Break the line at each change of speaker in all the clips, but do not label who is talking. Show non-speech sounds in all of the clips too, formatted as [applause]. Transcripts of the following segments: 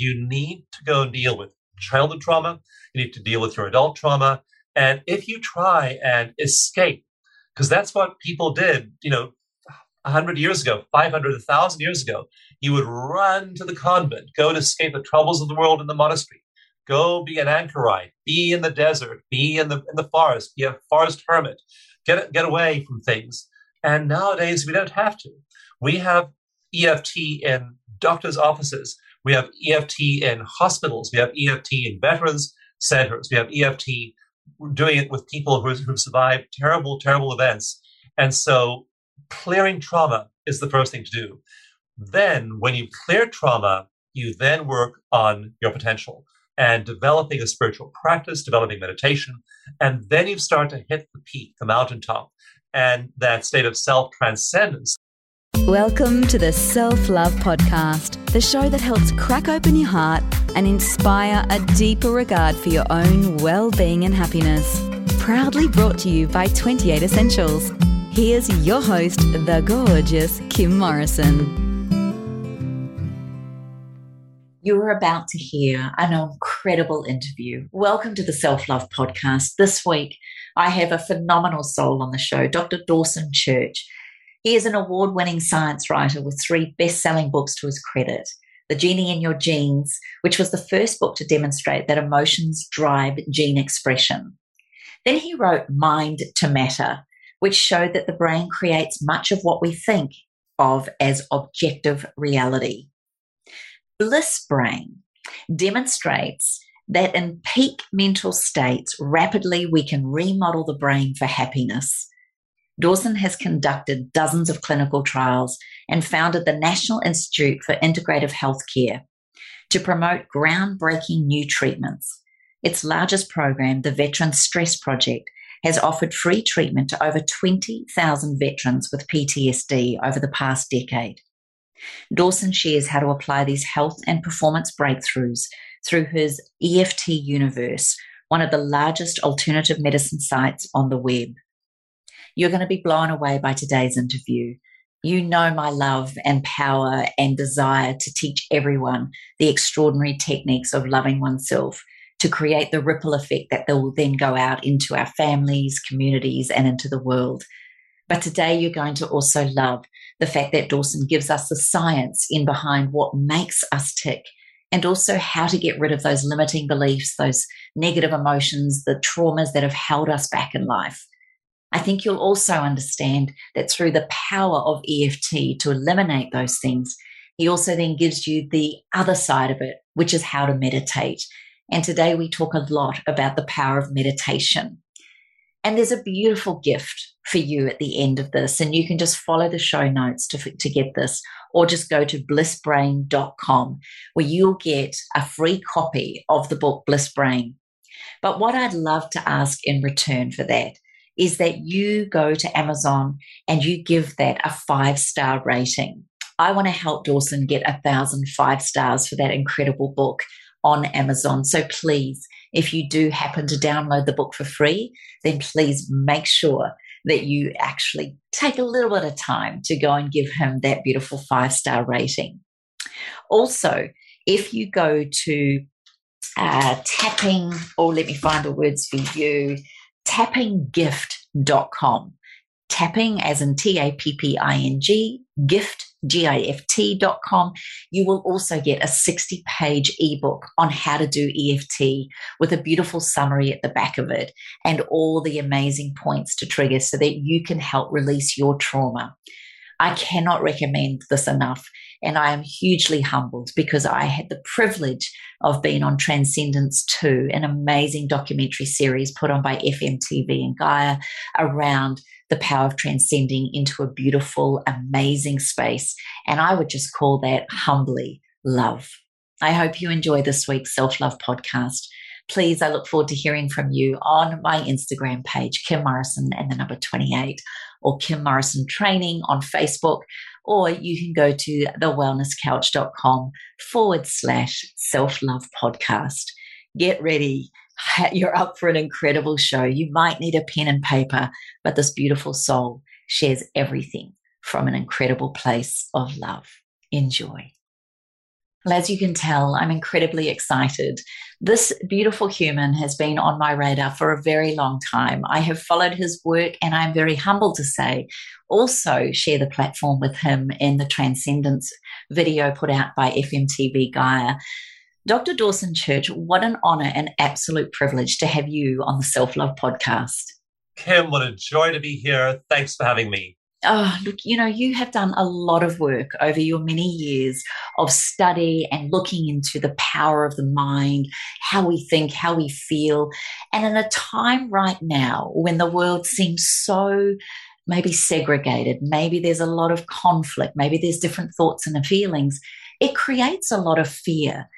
you need to go deal with childhood trauma, you need to deal with your adult trauma. And if you try and escape, because that's what people did, you know, 100 years ago, 500, 1,000 years ago, you would run to the convent, go to escape the troubles of the world in the monastery, go be an anchorite, be in the desert, be in the, in the forest, be a forest hermit, get, get away from things. And nowadays, we don't have to. We have EFT in doctors' offices. We have EFT in hospitals. We have EFT in veterans centers. We have EFT doing it with people who, who've survived terrible, terrible events. And so clearing trauma is the first thing to do. Then, when you clear trauma, you then work on your potential and developing a spiritual practice, developing meditation, and then you start to hit the peak, the mountaintop, and that state of self transcendence.
Welcome to the Self Love Podcast, the show that helps crack open your heart and inspire a deeper regard for your own well being and happiness. Proudly brought to you by 28 Essentials. Here's your host, the gorgeous Kim Morrison.
You are about to hear an incredible interview. Welcome to the Self Love Podcast. This week, I have a phenomenal soul on the show, Dr. Dawson Church. He is an award winning science writer with three best selling books to his credit The Genie in Your Genes, which was the first book to demonstrate that emotions drive gene expression. Then he wrote Mind to Matter, which showed that the brain creates much of what we think of as objective reality. Bliss Brain demonstrates that in peak mental states, rapidly we can remodel the brain for happiness. Dawson has conducted dozens of clinical trials and founded the National Institute for Integrative Healthcare to promote groundbreaking new treatments. Its largest program, the Veteran Stress Project, has offered free treatment to over 20,000 veterans with PTSD over the past decade. Dawson shares how to apply these health and performance breakthroughs through his EFT Universe, one of the largest alternative medicine sites on the web. You're going to be blown away by today's interview. You know my love and power and desire to teach everyone the extraordinary techniques of loving oneself to create the ripple effect that will then go out into our families, communities, and into the world. But today you're going to also love the fact that Dawson gives us the science in behind what makes us tick and also how to get rid of those limiting beliefs, those negative emotions, the traumas that have held us back in life. I think you'll also understand that through the power of EFT to eliminate those things, he also then gives you the other side of it, which is how to meditate. And today we talk a lot about the power of meditation. And there's a beautiful gift for you at the end of this. And you can just follow the show notes to, to get this, or just go to blissbrain.com where you'll get a free copy of the book Bliss Brain. But what I'd love to ask in return for that is that you go to Amazon and you give that a five star rating. I want to help Dawson get a thousand five stars for that incredible book on Amazon. So please, if you do happen to download the book for free, then please make sure that you actually take a little bit of time to go and give him that beautiful five star rating. Also, if you go to uh, tapping, or let me find the words for you, tappinggift.com. Tapping as in T A P P I N G, gift gift.com, you will also get a 60 page ebook on how to do EFT with a beautiful summary at the back of it and all the amazing points to trigger so that you can help release your trauma. I cannot recommend this enough. And I am hugely humbled because I had the privilege of being on Transcendence 2, an amazing documentary series put on by FMTV and Gaia around the power of transcending into a beautiful, amazing space. And I would just call that humbly love. I hope you enjoy this week's Self Love podcast. Please, I look forward to hearing from you on my Instagram page, Kim Morrison and the number 28, or Kim Morrison Training on Facebook, or you can go to thewellnesscouch.com forward slash self love podcast. Get ready you're up for an incredible show. You might need a pen and paper, but this beautiful soul shares everything from an incredible place of love. Enjoy. Well, as you can tell, I'm incredibly excited. This beautiful human has been on my radar for a very long time. I have followed his work, and I'm very humbled to say also share the platform with him in the Transcendence video put out by FMTV Gaia. Dr. Dawson Church, what an honor and absolute privilege to have you on the Self Love podcast.
Kim, what a joy to be here. Thanks for having me.
Oh, look, you know, you have done a lot of work over your many years of study and looking into the power of the mind, how we think, how we feel. And in a time right now when the world seems so maybe segregated, maybe there's a lot of conflict, maybe there's different thoughts and feelings, it creates a lot of fear.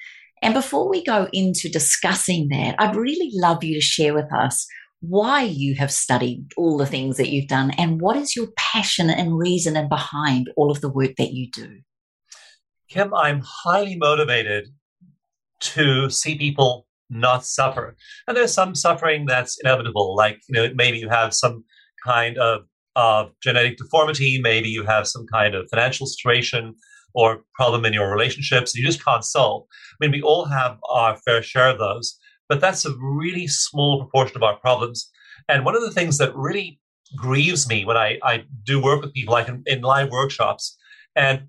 And before we go into discussing that, I'd really love you to share with us why you have studied all the things that you've done and what is your passion and reason and behind all of the work that you do.
Kim, I'm highly motivated to see people not suffer. And there's some suffering that's inevitable, like, you know, maybe you have some kind of, of genetic deformity, maybe you have some kind of financial situation or problem in your relationships you just can't solve. I mean, we all have our fair share of those but that's a really small proportion of our problems. And one of the things that really grieves me when I, I do work with people, like in, in live workshops, and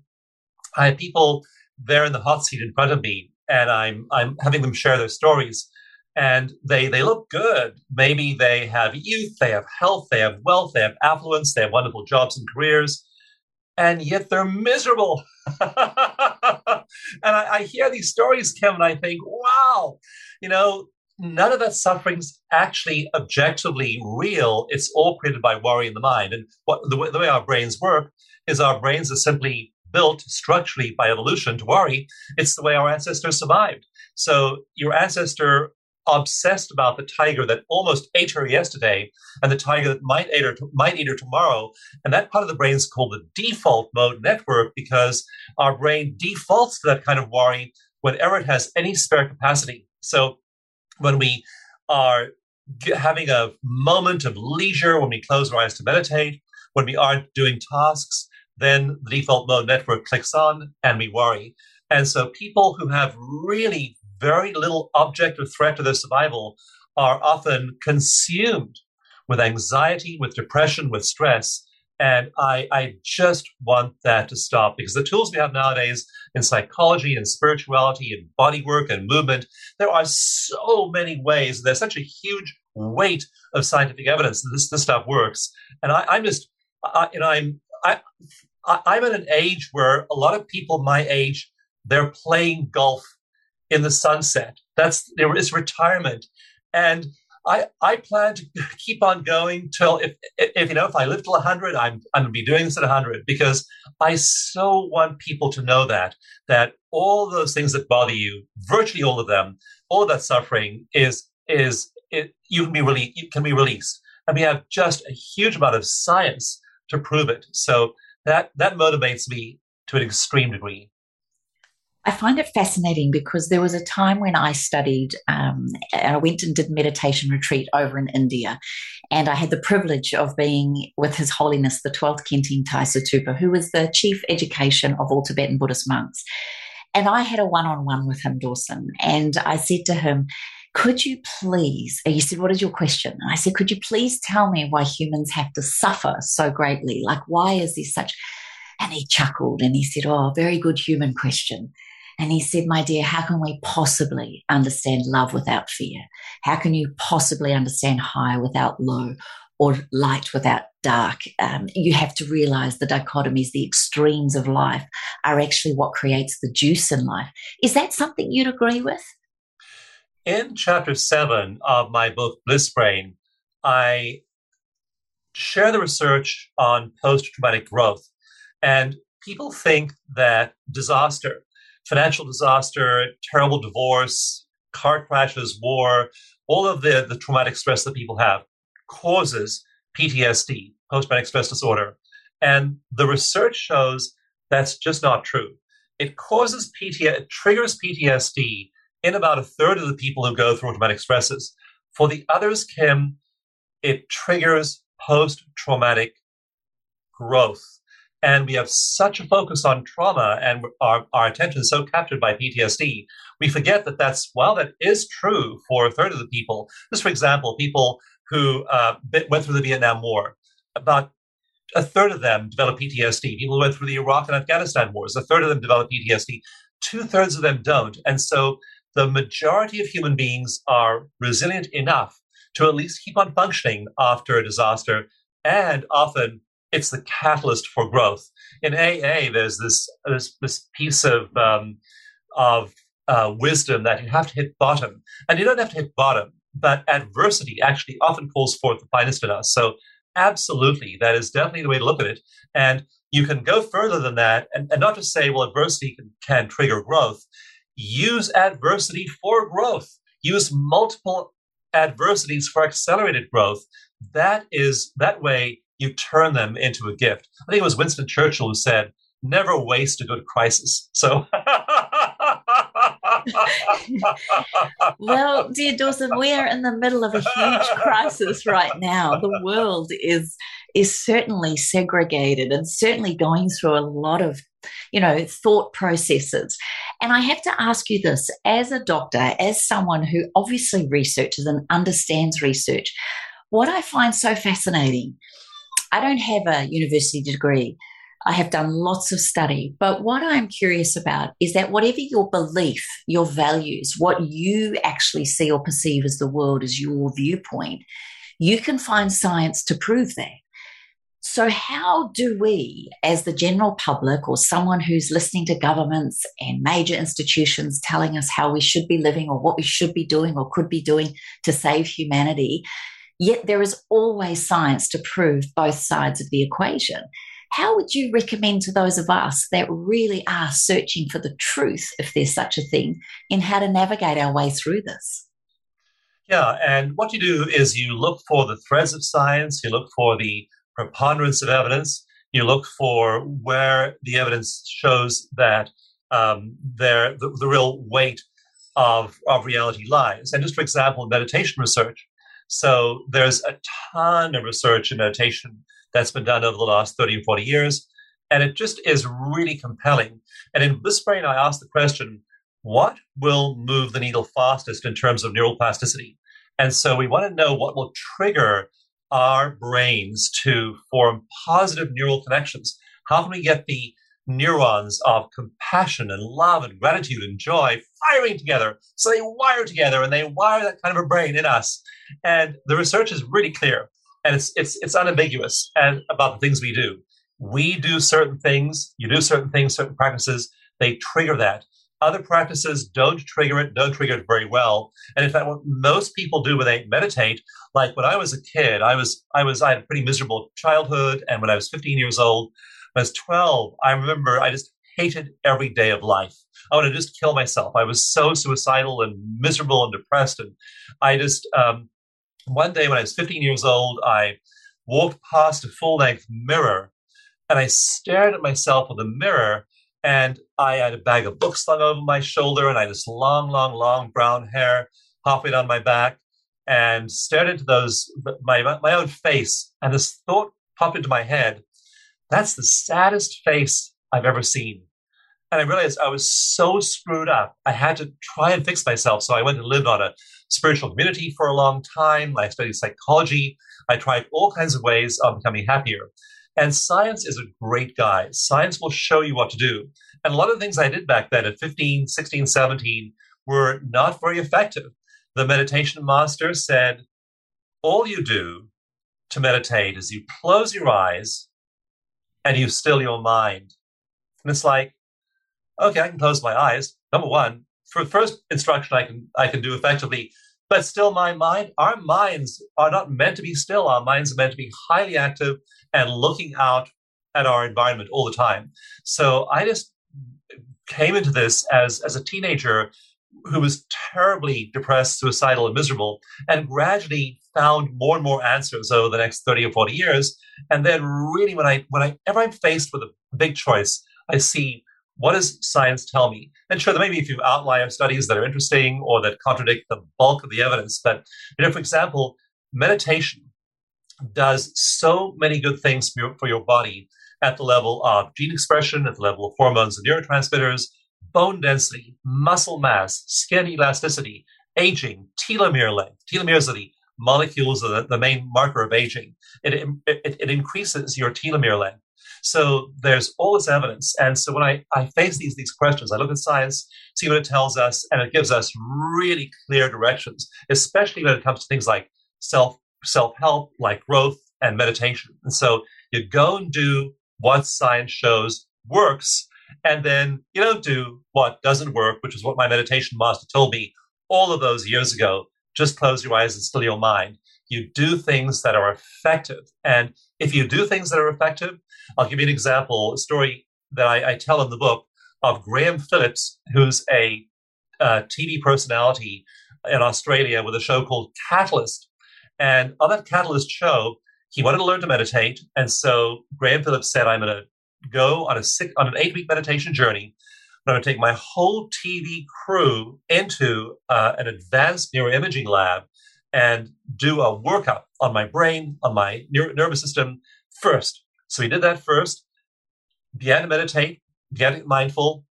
I have people there in the hot seat in front of me, and I'm I'm having them share their stories, and they they look good. Maybe they have youth, they have health, they have wealth, they have affluence, they have wonderful jobs and careers, and yet they're miserable. [laughs] and I, I, hear these stories, Kevin. I think, wow, you know, none of that suffering's actually objectively real. It's all created by worry in the mind. And what the way, the way our brains work is our brains are simply built structurally by evolution to worry. It's the way our ancestors survived. So your ancestor obsessed about the tiger that almost ate her yesterday and the tiger that might eat her, might eat her tomorrow. And that part of the brain is called the default mode network because our brain defaults to that kind of worry whenever it has any spare capacity. So when we are having a moment of leisure, when we close our eyes to meditate, when we aren't doing tasks, then the default mode network clicks on and we worry. And so people who have really very little object or threat to their survival are often consumed with anxiety, with depression, with stress. And I, I just want that to stop because the tools we have nowadays in psychology and spirituality and body work and movement, there are so many ways. There's such a huge weight of scientific evidence that this, this stuff works. And I, am just, I, you know, I'm, I, I'm at an age where a lot of people my age, they're playing golf in the sunset. That's there is retirement, and I I plan to [laughs] keep on going till if if you know if I live till hundred, I'm I'm gonna be doing this at hundred because I so want people to know that that all those things that bother you, virtually all of them, all of that suffering is is it you can be really can be released, and we have just a huge amount of science to prove it. So that that motivates me to an extreme degree.
I find it fascinating because there was a time when I studied, um, I went and did meditation retreat over in India, and I had the privilege of being with His Holiness the 12th Kenting Tai Situpa, who was the chief education of all Tibetan Buddhist monks. And I had a one on one with him, Dawson, and I said to him, could you please, he said, what is your question? And I said, could you please tell me why humans have to suffer so greatly? Like, why is there such, and he chuckled and he said, oh, very good human question. And he said, My dear, how can we possibly understand love without fear? How can you possibly understand high without low or light without dark? Um, you have to realize the dichotomies, the extremes of life are actually what creates the juice in life. Is that something you'd agree with?
In chapter seven of my book, Bliss Brain, I share the research on post traumatic growth. And people think that disaster financial disaster, terrible divorce, car crashes, war, all of the, the traumatic stress that people have causes PTSD, post traumatic stress disorder. And the research shows that's just not true. It causes PTSD, it triggers PTSD in about a third of the people who go through traumatic stresses. For the others, Kim, it triggers post traumatic growth. And we have such a focus on trauma and our, our attention is so captured by PTSD, we forget that that's, while that is true for a third of the people, just for example, people who uh, went through the Vietnam War, about a third of them developed PTSD. People who went through the Iraq and Afghanistan wars, a third of them developed PTSD. Two thirds of them don't. And so the majority of human beings are resilient enough to at least keep on functioning after a disaster. And often it's the catalyst for growth. In AA, there's this, this, this piece of, um, of uh, wisdom that you have to hit bottom. And you don't have to hit bottom, but adversity actually often pulls forth the finest in us. So absolutely, that is definitely the way to look at it. And you can go further than that and, and not just say, well, adversity can, can trigger growth. Use adversity for growth. Use multiple adversities for accelerated growth. That is that way you turn them into a gift. I think it was Winston Churchill who said, never waste a good crisis. So [laughs]
well, dear Dawson, we are in the middle of a huge crisis right now. The world is is certainly segregated and certainly going through a lot of you know thought processes and i have to ask you this as a doctor as someone who obviously researches and understands research what i find so fascinating i don't have a university degree I have done lots of study. But what I'm curious about is that whatever your belief, your values, what you actually see or perceive as the world as your viewpoint, you can find science to prove that. So, how do we, as the general public or someone who's listening to governments and major institutions telling us how we should be living or what we should be doing or could be doing to save humanity, yet there is always science to prove both sides of the equation? How would you recommend to those of us that really are searching for the truth, if there's such a thing, in how to navigate our way through this?
Yeah, and what you do is you look for the threads of science, you look for the preponderance of evidence, you look for where the evidence shows that um, there the, the real weight of, of reality lies. And just for example, meditation research. So there's a ton of research in meditation that's been done over the last 30 or 40 years. And it just is really compelling. And in Bliss Brain, I asked the question, what will move the needle fastest in terms of neural plasticity? And so we want to know what will trigger our brains to form positive neural connections. How can we get the neurons of compassion and love and gratitude and joy firing together so they wire together and they wire that kind of a brain in us? And the research is really clear and it's it's it's unambiguous and about the things we do. We do certain things, you do certain things, certain practices, they trigger that. Other practices don't trigger it, don't trigger it very well. And in fact, what most people do when they meditate, like when I was a kid, I was I was I had a pretty miserable childhood, and when I was 15 years old, when I was 12, I remember I just hated every day of life. I wanted to just kill myself. I was so suicidal and miserable and depressed, and I just um, one day when I was 15 years old, I walked past a full length mirror and I stared at myself in the mirror. And I had a bag of books slung over my shoulder and I had this long, long, long brown hair halfway down my back and stared into those, my, my own face. And this thought popped into my head that's the saddest face I've ever seen. And I realized I was so screwed up. I had to try and fix myself. So I went and lived on a spiritual community for a long time. I studied psychology. I tried all kinds of ways of becoming happier. And science is a great guide. Science will show you what to do. And a lot of the things I did back then at 15, 16, 17 were not very effective. The meditation master said, all you do to meditate is you close your eyes and you still your mind. And it's like, okay, I can close my eyes. Number one, for the first instruction, I can I can do effectively, but still, my mind. Our minds are not meant to be still. Our minds are meant to be highly active and looking out at our environment all the time. So I just came into this as as a teenager who was terribly depressed, suicidal, and miserable, and gradually found more and more answers over the next 30 or 40 years. And then really when I whenever I'm faced with a big choice, I see what does science tell me? And sure, there may be a few outlier studies that are interesting or that contradict the bulk of the evidence. But, you know, for example, meditation does so many good things for your, for your body. at the level of gene expression, at the level of hormones and neurotransmitters, bone density, muscle mass, skin elasticity, aging, telomere length. Telomeres are the molecules are the, the main marker of aging. It, it, it increases your telomere length. So there's all this evidence. And so when I, I face these, these questions, I look at science, see what it tells us, and it gives us really clear directions, especially when it comes to things like self self help, like growth and meditation. And so you go and do what science shows works, and then you don't do what doesn't work, which is what my meditation master told me all of those years ago. Just close your eyes and still your mind. You do things that are effective. And if you do things that are effective, I'll give you an example, a story that I, I tell in the book of Graham Phillips, who's a TV personality in Australia with a show called Catalyst. And on that Catalyst show, he wanted to learn to meditate. And so Graham Phillips said, I'm going to go on a six, on an eight week meditation journey. I'm going to take my whole TV crew into uh, an advanced neuroimaging lab and do a workup on my brain, on my nervous system first. So he did that first, began to meditate, get mindful.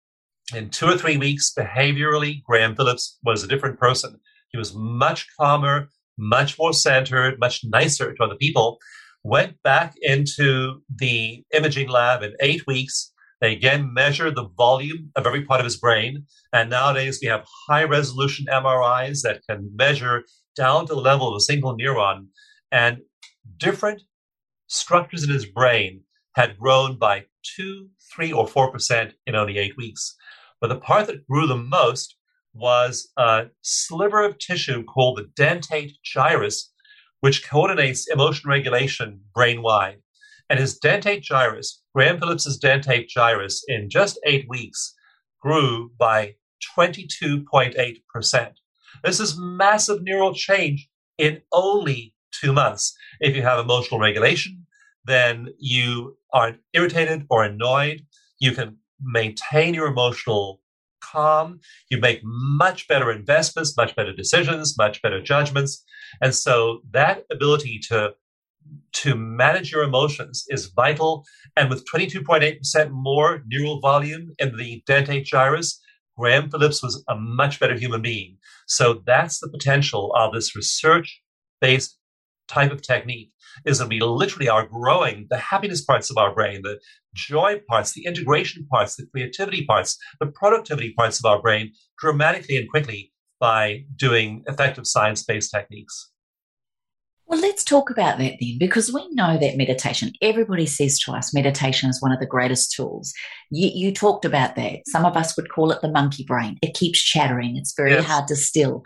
In two or three weeks, behaviorally, Graham Phillips was a different person. He was much calmer, much more centered, much nicer to other people. Went back into the imaging lab in eight weeks. They again measured the volume of every part of his brain. And nowadays we have high resolution MRIs that can measure down to the level of a single neuron. And different structures in his brain had grown by two, three, or four percent in only eight weeks. But the part that grew the most was a sliver of tissue called the dentate gyrus, which coordinates emotion regulation brain wide. And his dentate gyrus, Graham Phillips's dentate gyrus, in just eight weeks grew by 22.8%. This is massive neural change in only two months. If you have emotional regulation, then you aren't irritated or annoyed. You can maintain your emotional calm. You make much better investments, much better decisions, much better judgments. And so that ability to to manage your emotions is vital. And with 22.8% more neural volume in the dentate gyrus, Graham Phillips was a much better human being. So that's the potential of this research based type of technique is that we literally are growing the happiness parts of our brain, the joy parts, the integration parts, the creativity parts, the productivity parts of our brain dramatically and quickly by doing effective science based techniques.
Well, let's talk about that then, because we know that meditation, everybody says to us, meditation is one of the greatest tools. You, you talked about that. Some of us would call it the monkey brain. It keeps chattering, it's very yes. hard to still.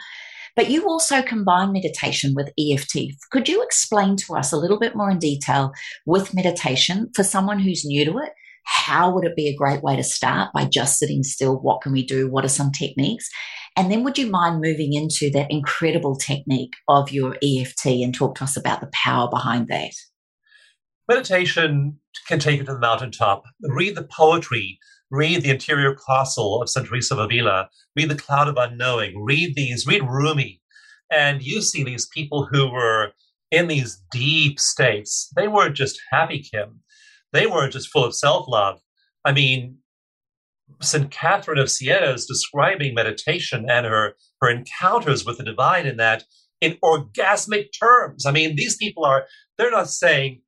But you also combine meditation with EFT. Could you explain to us a little bit more in detail with meditation for someone who's new to it? How would it be a great way to start by just sitting still? What can we do? What are some techniques? And then would you mind moving into that incredible technique of your EFT and talk to us about the power behind that?
Meditation can take you to the mountaintop. Read the poetry read The Interior Castle of St. Teresa of Avila, read The Cloud of Unknowing, read these, read Rumi, and you see these people who were in these deep states. They weren't just happy, Kim. They weren't just full of self love. I mean, St. Catherine of Siena is describing meditation and her, her encounters with the divine in that in orgasmic terms. I mean, these people are, they're not saying,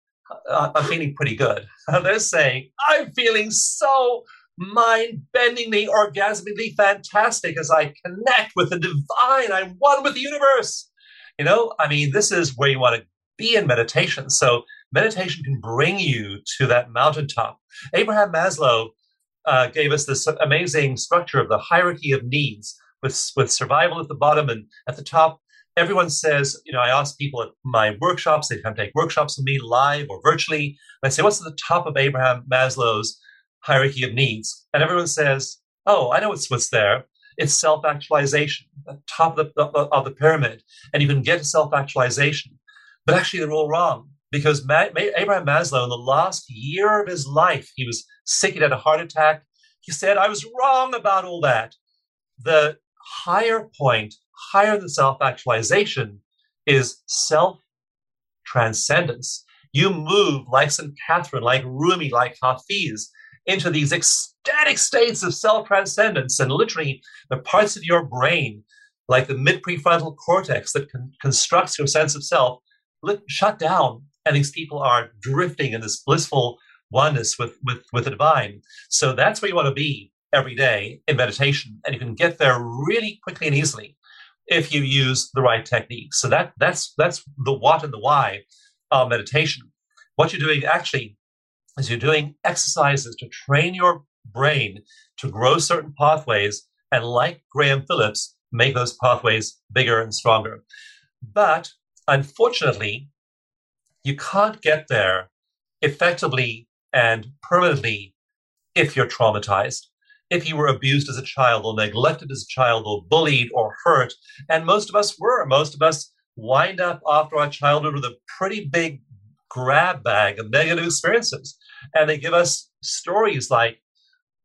uh, I'm feeling pretty good. [laughs] They're saying, I'm feeling so mind bendingly, orgasmically fantastic as I connect with the divine. I'm one with the universe. You know, I mean, this is where you want to be in meditation. So, meditation can bring you to that mountaintop. Abraham Maslow uh, gave us this amazing structure of the hierarchy of needs with, with survival at the bottom and at the top. Everyone says, you know, I ask people at my workshops, they come take workshops with me live or virtually. And I say, what's at the top of Abraham Maslow's hierarchy of needs. And everyone says, oh, I know what's, what's there. It's self actualization, the top of the, of the pyramid. And you can get self actualization. But actually, they're all wrong because Ma- Abraham Maslow, in the last year of his life, he was sick, he had a heart attack. He said, I was wrong about all that. The higher point, higher than self actualization, is self transcendence You move like St. Catherine, like Rumi, like Hafiz into these ecstatic states of self transcendence. And literally, the parts of your brain, like the mid prefrontal cortex that con- constructs your sense of self, lit- shut down. And these people are drifting in this blissful oneness with, with, with the divine. So that's where you want to be every day in meditation. And you can get there really quickly and easily if you use the right techniques. So that that's that's the what and the why of meditation. What you're doing actually is you're doing exercises to train your brain to grow certain pathways and like Graham Phillips, make those pathways bigger and stronger. But unfortunately, you can't get there effectively and permanently if you're traumatized if you were abused as a child or neglected as a child or bullied or hurt. And most of us were. Most of us wind up after our childhood with a pretty big grab bag of negative experiences. And they give us stories like,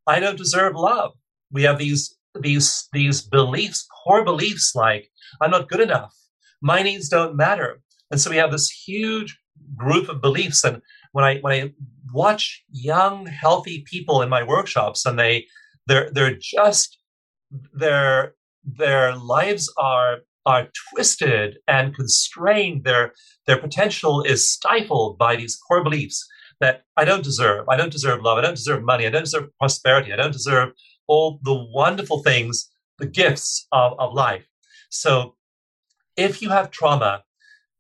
I don't deserve love. We have these these these beliefs, core beliefs like I'm not good enough. My needs don't matter. And so we have this huge group of beliefs. And when I when I watch young, healthy people in my workshops and they they're they're just their their lives are are twisted and constrained. Their their potential is stifled by these core beliefs that I don't deserve. I don't deserve love. I don't deserve money. I don't deserve prosperity. I don't deserve all the wonderful things, the gifts of, of life. So if you have trauma,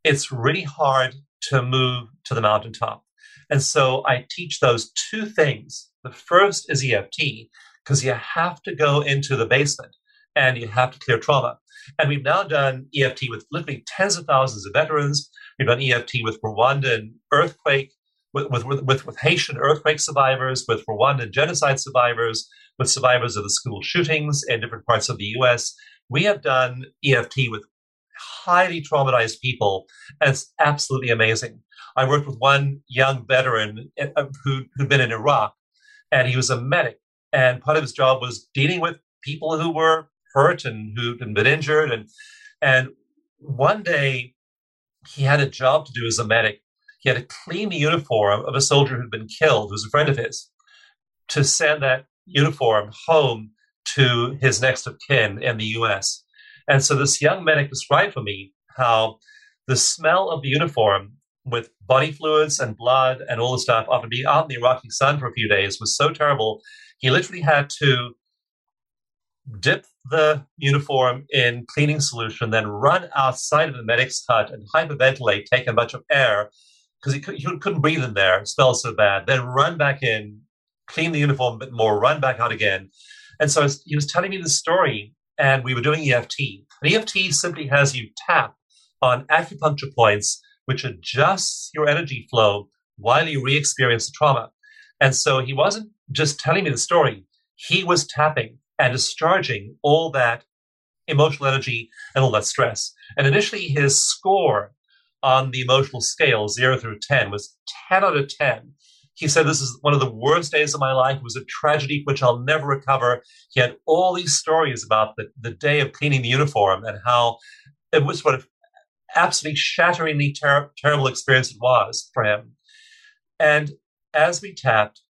it's really hard to move to the mountaintop. And so I teach those two things. The first is EFT, because you have to go into the basement and you have to clear trauma. And we've now done EFT with literally tens of thousands of veterans. We've done EFT with Rwandan earthquake, with, with, with, with Haitian earthquake survivors, with Rwandan genocide survivors, with survivors of the school shootings in different parts of the US. We have done EFT with highly traumatized people, and it's absolutely amazing. I worked with one young veteran uh, who, who'd been in Iraq, and he was a medic and part of his job was dealing with people who were hurt and who'd been injured. And, and one day he had a job to do as a medic. He had to clean the uniform of a soldier who'd been killed, who was a friend of his, to send that uniform home to his next of kin in the US. And so this young medic described for me how the smell of the uniform with body fluids and blood and all the stuff after being out in the Iraqi sun for a few days was so terrible he literally had to dip the uniform in cleaning solution, then run outside of the medic's hut and hyperventilate, take a bunch of air because he, he couldn't breathe in there, smelled so bad, then run back in, clean the uniform a bit more, run back out again. And so he was telling me the story, and we were doing EFT. And EFT simply has you tap on acupuncture points, which adjusts your energy flow while you re experience the trauma. And so he wasn't just telling me the story. He was tapping and discharging all that emotional energy and all that stress. And initially, his score on the emotional scale, zero through 10, was 10 out of 10. He said, This is one of the worst days of my life. It was a tragedy which I'll never recover. He had all these stories about the, the day of cleaning the uniform and how it was what an absolutely shatteringly ter- terrible experience it was for him. And as we tapped,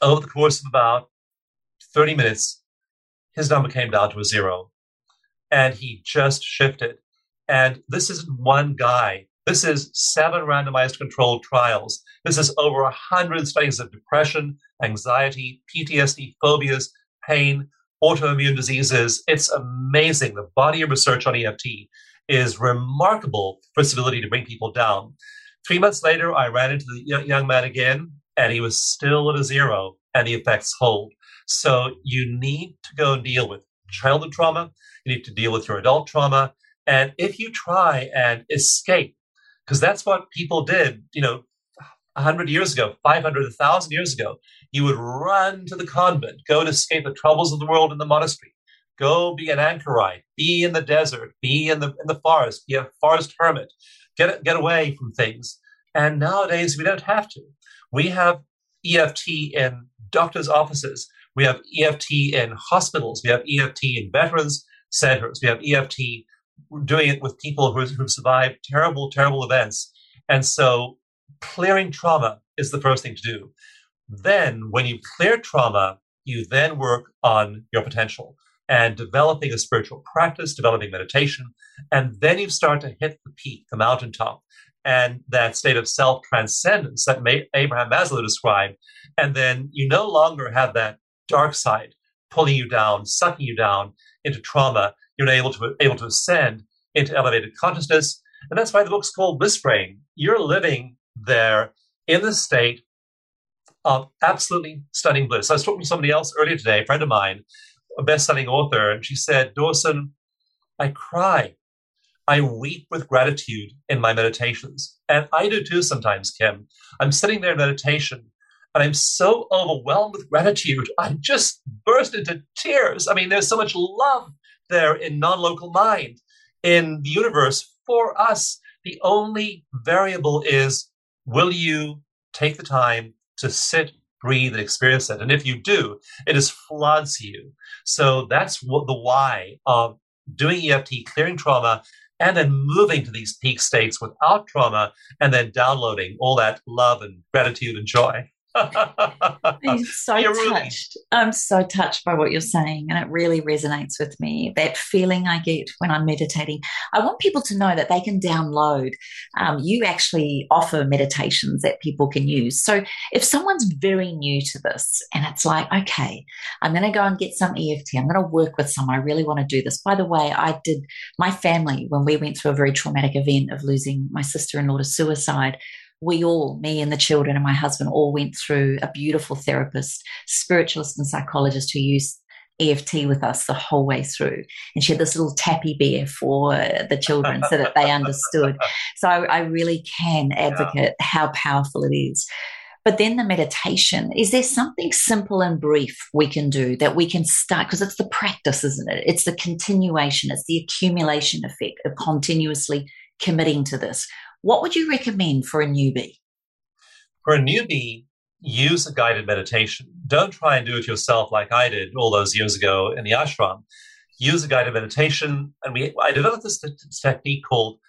over the course of about 30 minutes, his number came down to a zero. And he just shifted. And this isn't one guy. This is seven randomized controlled trials. This is over a hundred studies of depression, anxiety, PTSD, phobias, pain, autoimmune diseases. It's amazing. The body of research on EFT is remarkable for its ability to bring people down. Three months later, I ran into the young man again and he was still at a zero and the effects hold. So you need to go deal with childhood trauma. You need to deal with your adult trauma. And if you try and escape, because that's what people did, you know, 100 years ago, 500, 1,000 years ago, you would run to the convent, go and escape the troubles of the world in the monastery, go be an anchorite, be in the desert, be in the, in the forest, be a forest hermit, get, get away from things. And nowadays, we don't have to. We have EFT in doctors' offices. We have EFT in hospitals. We have EFT in veterans centers. We have EFT doing it with people who have survived terrible, terrible events. And so clearing trauma is the first thing to do. Then, when you clear trauma, you then work on your potential and developing a spiritual practice, developing meditation, and then you start to hit the peak, the mountaintop, and that state of self transcendence that Abraham Maslow described. And then you no longer have that dark side pulling you down, sucking you down into trauma. You're able to able to ascend into elevated consciousness, and that's why the book's called Brain. You're living there in the state of absolutely stunning bliss. I was talking to somebody else earlier today, a friend of mine, a best-selling author, and she said, Dawson, I cry. I weep with gratitude in my meditations. And I do too sometimes, Kim. I'm sitting there in meditation and I'm so overwhelmed with gratitude. I just burst into tears. I mean, there's so much love there in non local mind, in the universe for us. The only variable is will you take the time to sit, breathe, and experience it? And if you do, it just floods you. So that's what the why of doing EFT, clearing trauma, and then moving to these peak states without trauma, and then downloading all that love and gratitude and joy. [laughs]
I'm so you're touched. Really... I'm so touched by what you're saying, and it really resonates with me. That feeling I get when I'm meditating. I want people to know that they can download. Um, you actually offer meditations that people can use. So if someone's very new to this, and it's like, okay, I'm going to go and get some EFT. I'm going to work with someone. I really want to do this. By the way, I did my family when we went through a very traumatic event of losing my sister-in-law to suicide we all, me and the children and my husband, all went through a beautiful therapist, spiritualist, and psychologist who used EFT with us the whole way through. And she had this little tappy bear for the children so that they understood. [laughs] So I, I really can advocate yeah. how powerful it is. But then the meditation, is there something simple and brief we can do that we can start? Because it's the practice, isn't it? It's the continuation, it's the accumulation effect of continuously committing to this. What would you recommend for a newbie?
For a newbie, use a guided meditation. Don't try and do it yourself like I did all those years ago in the ashram. Use a guided meditation. And we, I developed this, technique called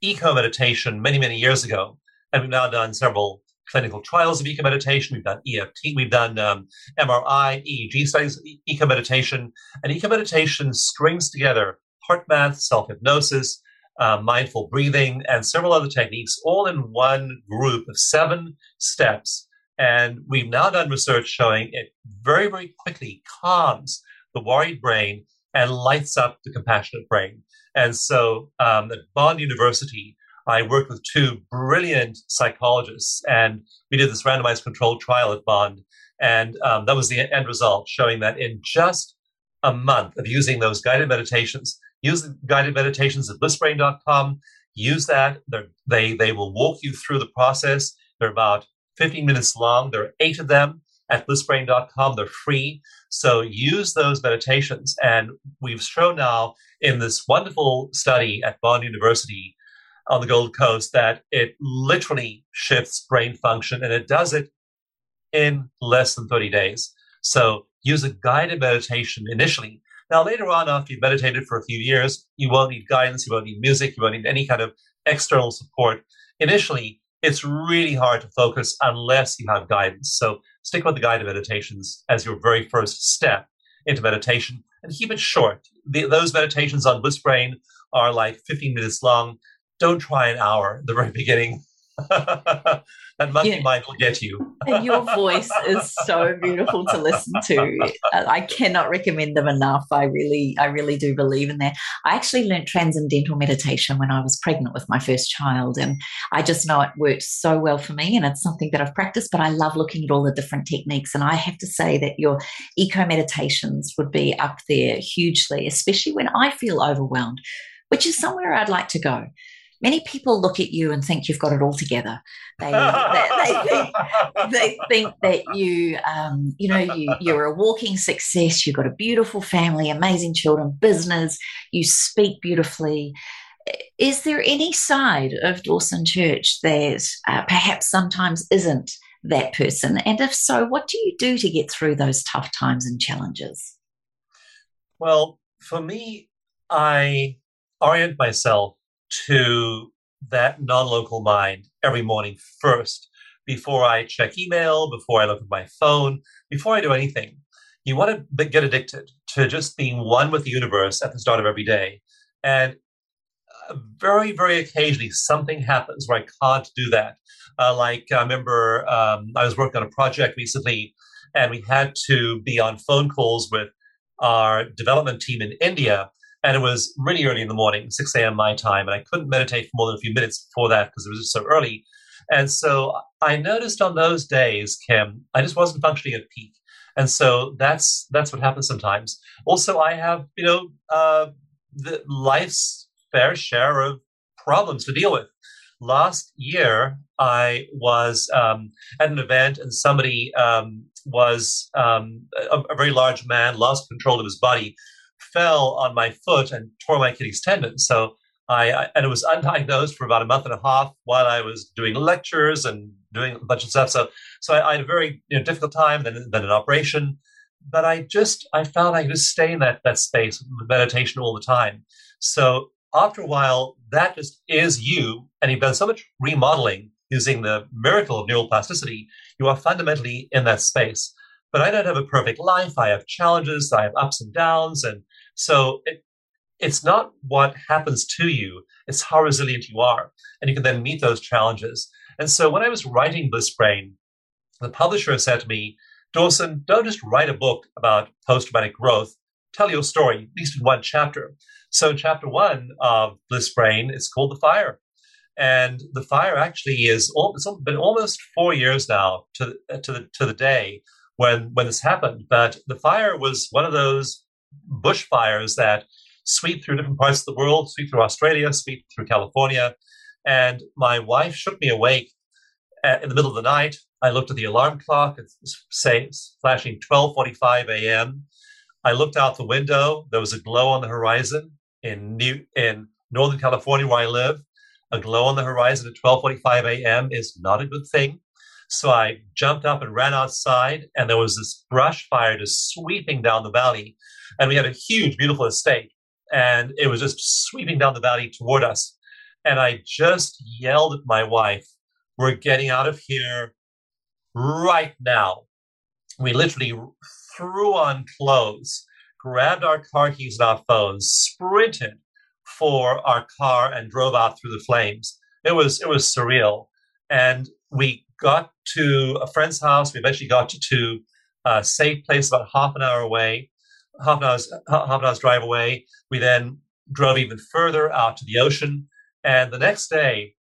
eco meditation many, many years ago. And we've now done several clinical trials of eco meditation. We've done EFT, we've done um, MRI, EEG studies, eco meditation. And eco meditation strings together HeartMath, self hypnosis, uh, mindful breathing, and several other techniques, all in one group of seven steps. And we've now done research showing it very, very quickly calms the worried brain and lights up the compassionate brain. And so um, at Bond University, I worked with two brilliant psychologists, and we did this randomized controlled trial at Bond. And um, that was the end result, showing that in just a month of using those guided meditations, use the guided meditations at blissbrain.com. Use that. They're, they they will walk you through the process. They're about 15 minutes long. There are eight of them at blissbrain.com. They're free. So use those meditations. And we've shown now in this wonderful study at Bond University on the Gold Coast that it literally shifts brain function and it does it in less than 30 days. So use a guided meditation initially now, later on, after you've meditated for a few years, you won't need guidance, you won't need music, you won't need any kind of external support. Initially, it's really hard to focus unless you have guidance. So stick with the guided meditations as your very first step into meditation and keep it short. The, those meditations on Bliss Brain are like 15 minutes long. Don't try an hour at the very [laughs] beginning. [laughs] that monkey yeah. will get you.
and your voice is so beautiful to listen to. I cannot recommend them enough. I really, I really do believe in that. I actually learned transcendental meditation when I was pregnant with my first child, and I just know it worked so well for me. And it's something that I've practiced. But I love looking at all the different techniques, and I have to say that your eco meditations would be up there hugely, especially when I feel overwhelmed, which is somewhere I'd like to go many people look at you and think you've got it all together. They, they, they, think, they think, that you, um, you know, you, you're a walking success. You've got a beautiful family, amazing children, business. You speak beautifully. Is there any side of Dawson Church that uh, perhaps sometimes isn't that person? And if so, what do you do to get through those tough times and challenges?
Well, for me, I orient myself to that non local mind every morning first before I check email, before I look at my phone, before I do anything. You want to get addicted to just being one with the universe at the start of every day. And uh, very, very occasionally, something happens where I can't do that. Uh, like I remember um, I was working on a project recently, and we had to be on phone calls with our development team in India. And it was really early in the morning, 6 a.m. my time, and I couldn't meditate for more than a few minutes before that because it was just so early. And so I noticed on those days, Kim, I just wasn't functioning at peak. And so that's that's what happens sometimes. Also, I have you know uh, the life's fair share of problems to deal with. Last year, I was um, at an event, and somebody um, was um, a, a, very large man, lost control of his body, fell on my foot and tore my Achilles tendon. So I, I, and it was undiagnosed for about a month and a half while I was doing lectures and doing a bunch of stuff. So so I, I had a very you know, difficult time, then then an operation. But I just I found I could just stay in that that space with meditation all the time. So after a while, that just is you, and you've done so much remodeling using the miracle of neuroplasticity. You are fundamentally in that space. But I don't have a perfect life. I have challenges. I have ups and downs, and so it, it's not what happens to you, it's how resilient you are. And you can then meet those challenges. And so when I was writing Bliss Brain, the publisher said to me, Dawson, don't just write a book about post traumatic growth, tell your story, at least in one chapter. So, chapter one of Bliss Brain is called The Fire. And the fire actually is it's been almost four years now to, to, the, to the day when, when this happened. But the fire was one of those bushfires that sweep through different parts of the world, sweep through Australia, sweep through California. And my wife shook me awake uh, in the middle of the night. I looked at the alarm clock. It's say flashing 12:45 a.m. I looked out the window. There was a glow on the horizon in New in Northern California, where I live. A glow on the horizon at 12:45 a.m. is not a good thing. So I jumped up and ran outside, and there was this brush fire just sweeping down the valley. And we had a huge, beautiful estate and it was just sweeping down the valley toward us. And I just yelled at my wife, We're getting out of here right now. We literally threw on clothes, grabbed our car keys and our phones, sprinted for our car, and drove out through the flames. It was it was surreal. And we got to a friend's house. We eventually got to, a safe place about half an hour away half an hour's half an hour's drive away. We then drove even further out to the ocean, and the next day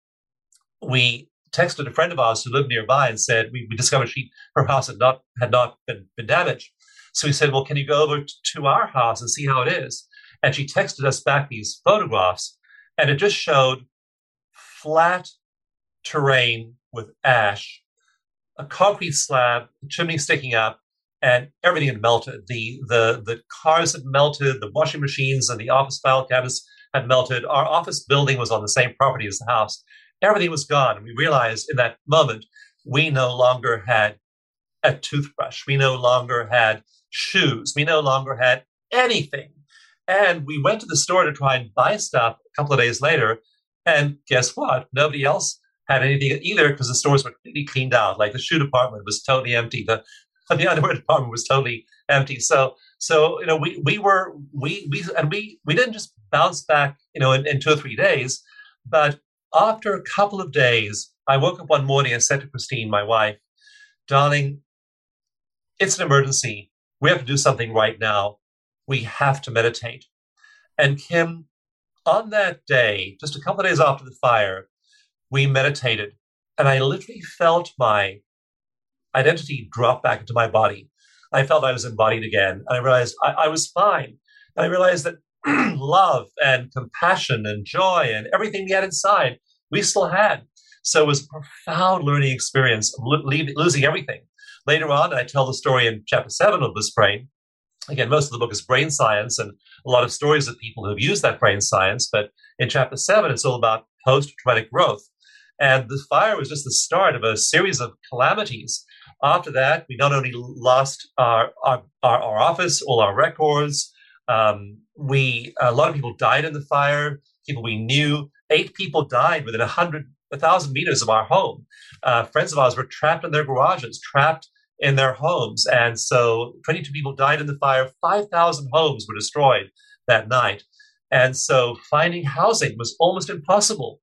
we texted a friend of ours who lived nearby and said we, we discovered she her house had not had not been, been damaged. So we said, well, can you go over to our house and see how it is? And she texted us back these photographs, and it just showed flat terrain with ash, a concrete slab, chimney sticking up, and everything had melted. The the the cars had melted, the washing machines and the office file cabinets had melted. Our office building was on the same property as the house. Everything was gone. And we realized in that moment we no longer had a toothbrush. We no longer had shoes. We no longer had anything. And we went to the store to try and buy stuff a couple of days later. And guess what? Nobody else had anything either because the stores were completely cleaned out. Like the shoe department was totally empty. The [laughs] the underwear department was totally empty. So, so you know, we we were we we and we we didn't just bounce back, you know, in, in two or three days, but after a couple of days, I woke up one morning and said to Christine, my wife, "Darling, it's an emergency. We have to do something right now. We have to meditate." And Kim, on that day, just a couple of days after the fire, we meditated, and I literally felt my identity drop back into my body. I felt I was embodied again. And I realized I, I was fine. And I realized that [clears throat] love and compassion and joy and everything we had inside, we still had. So it was a profound learning experience lo- losing everything. Later on, I tell the story in chapter seven of Bliss Brain. Again, most of the book is brain science and a lot of stories of people who've used that brain science. But in chapter seven, it's all about post traumatic growth. And the fire was just the start of a series of calamities after that, we not only lost our, our, our, our office, all our records, um, we a lot of people died in the fire, people we knew, eight people died within a hundred, a thousand meters of our home. Uh, friends of ours were trapped in their garages, trapped in their homes. And so 22 people died in the fire. 5,000 homes were destroyed that night. And so finding housing was almost impossible.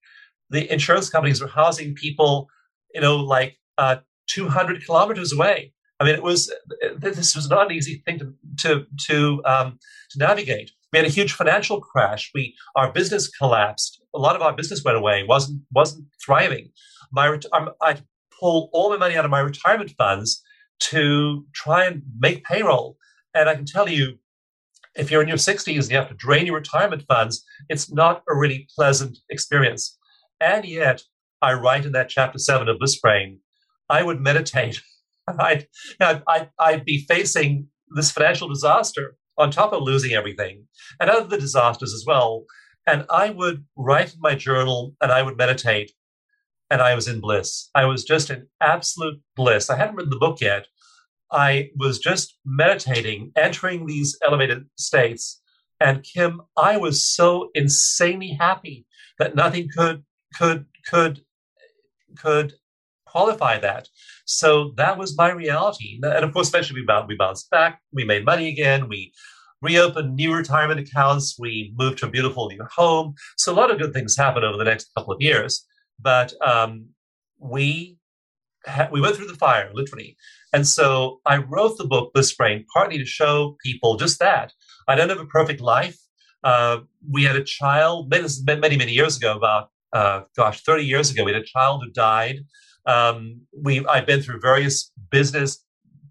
The insurance companies were housing people, you know, like uh, 200 kilometers away. I mean, it was this was not an easy thing to to to, um, to navigate. We had a huge financial crash. We our business collapsed. A lot of our business went away. wasn't wasn't thriving. My I pulled all my money out of my retirement funds to try and make payroll. And I can tell you, if you're in your 60s and you have to drain your retirement funds, it's not a really pleasant experience. And yet, I write in that chapter seven of Bliss Brain, I would meditate. [laughs] I'd, I'd, I'd be facing this financial disaster on top of losing everything and other disasters as well. And I would write in my journal and I would meditate and I was in bliss. I was just in absolute bliss. I hadn't written the book yet. I was just meditating, entering these elevated states. And Kim, I was so insanely happy that nothing could could could could qualify that. So that was my reality. And of course, eventually we bounced, we bounced back. We made money again. We reopened new retirement accounts. We moved to a beautiful new home. So a lot of good things happened over the next couple of years. But um, we ha- we went through the fire, literally. And so I wrote the book, Bliss Brain partly to show people just that. I don't have a perfect life. Uh, we had a child, many, many, many years ago, about, uh, gosh, 30 years ago, we had a child who died. Um, we, I've been through various business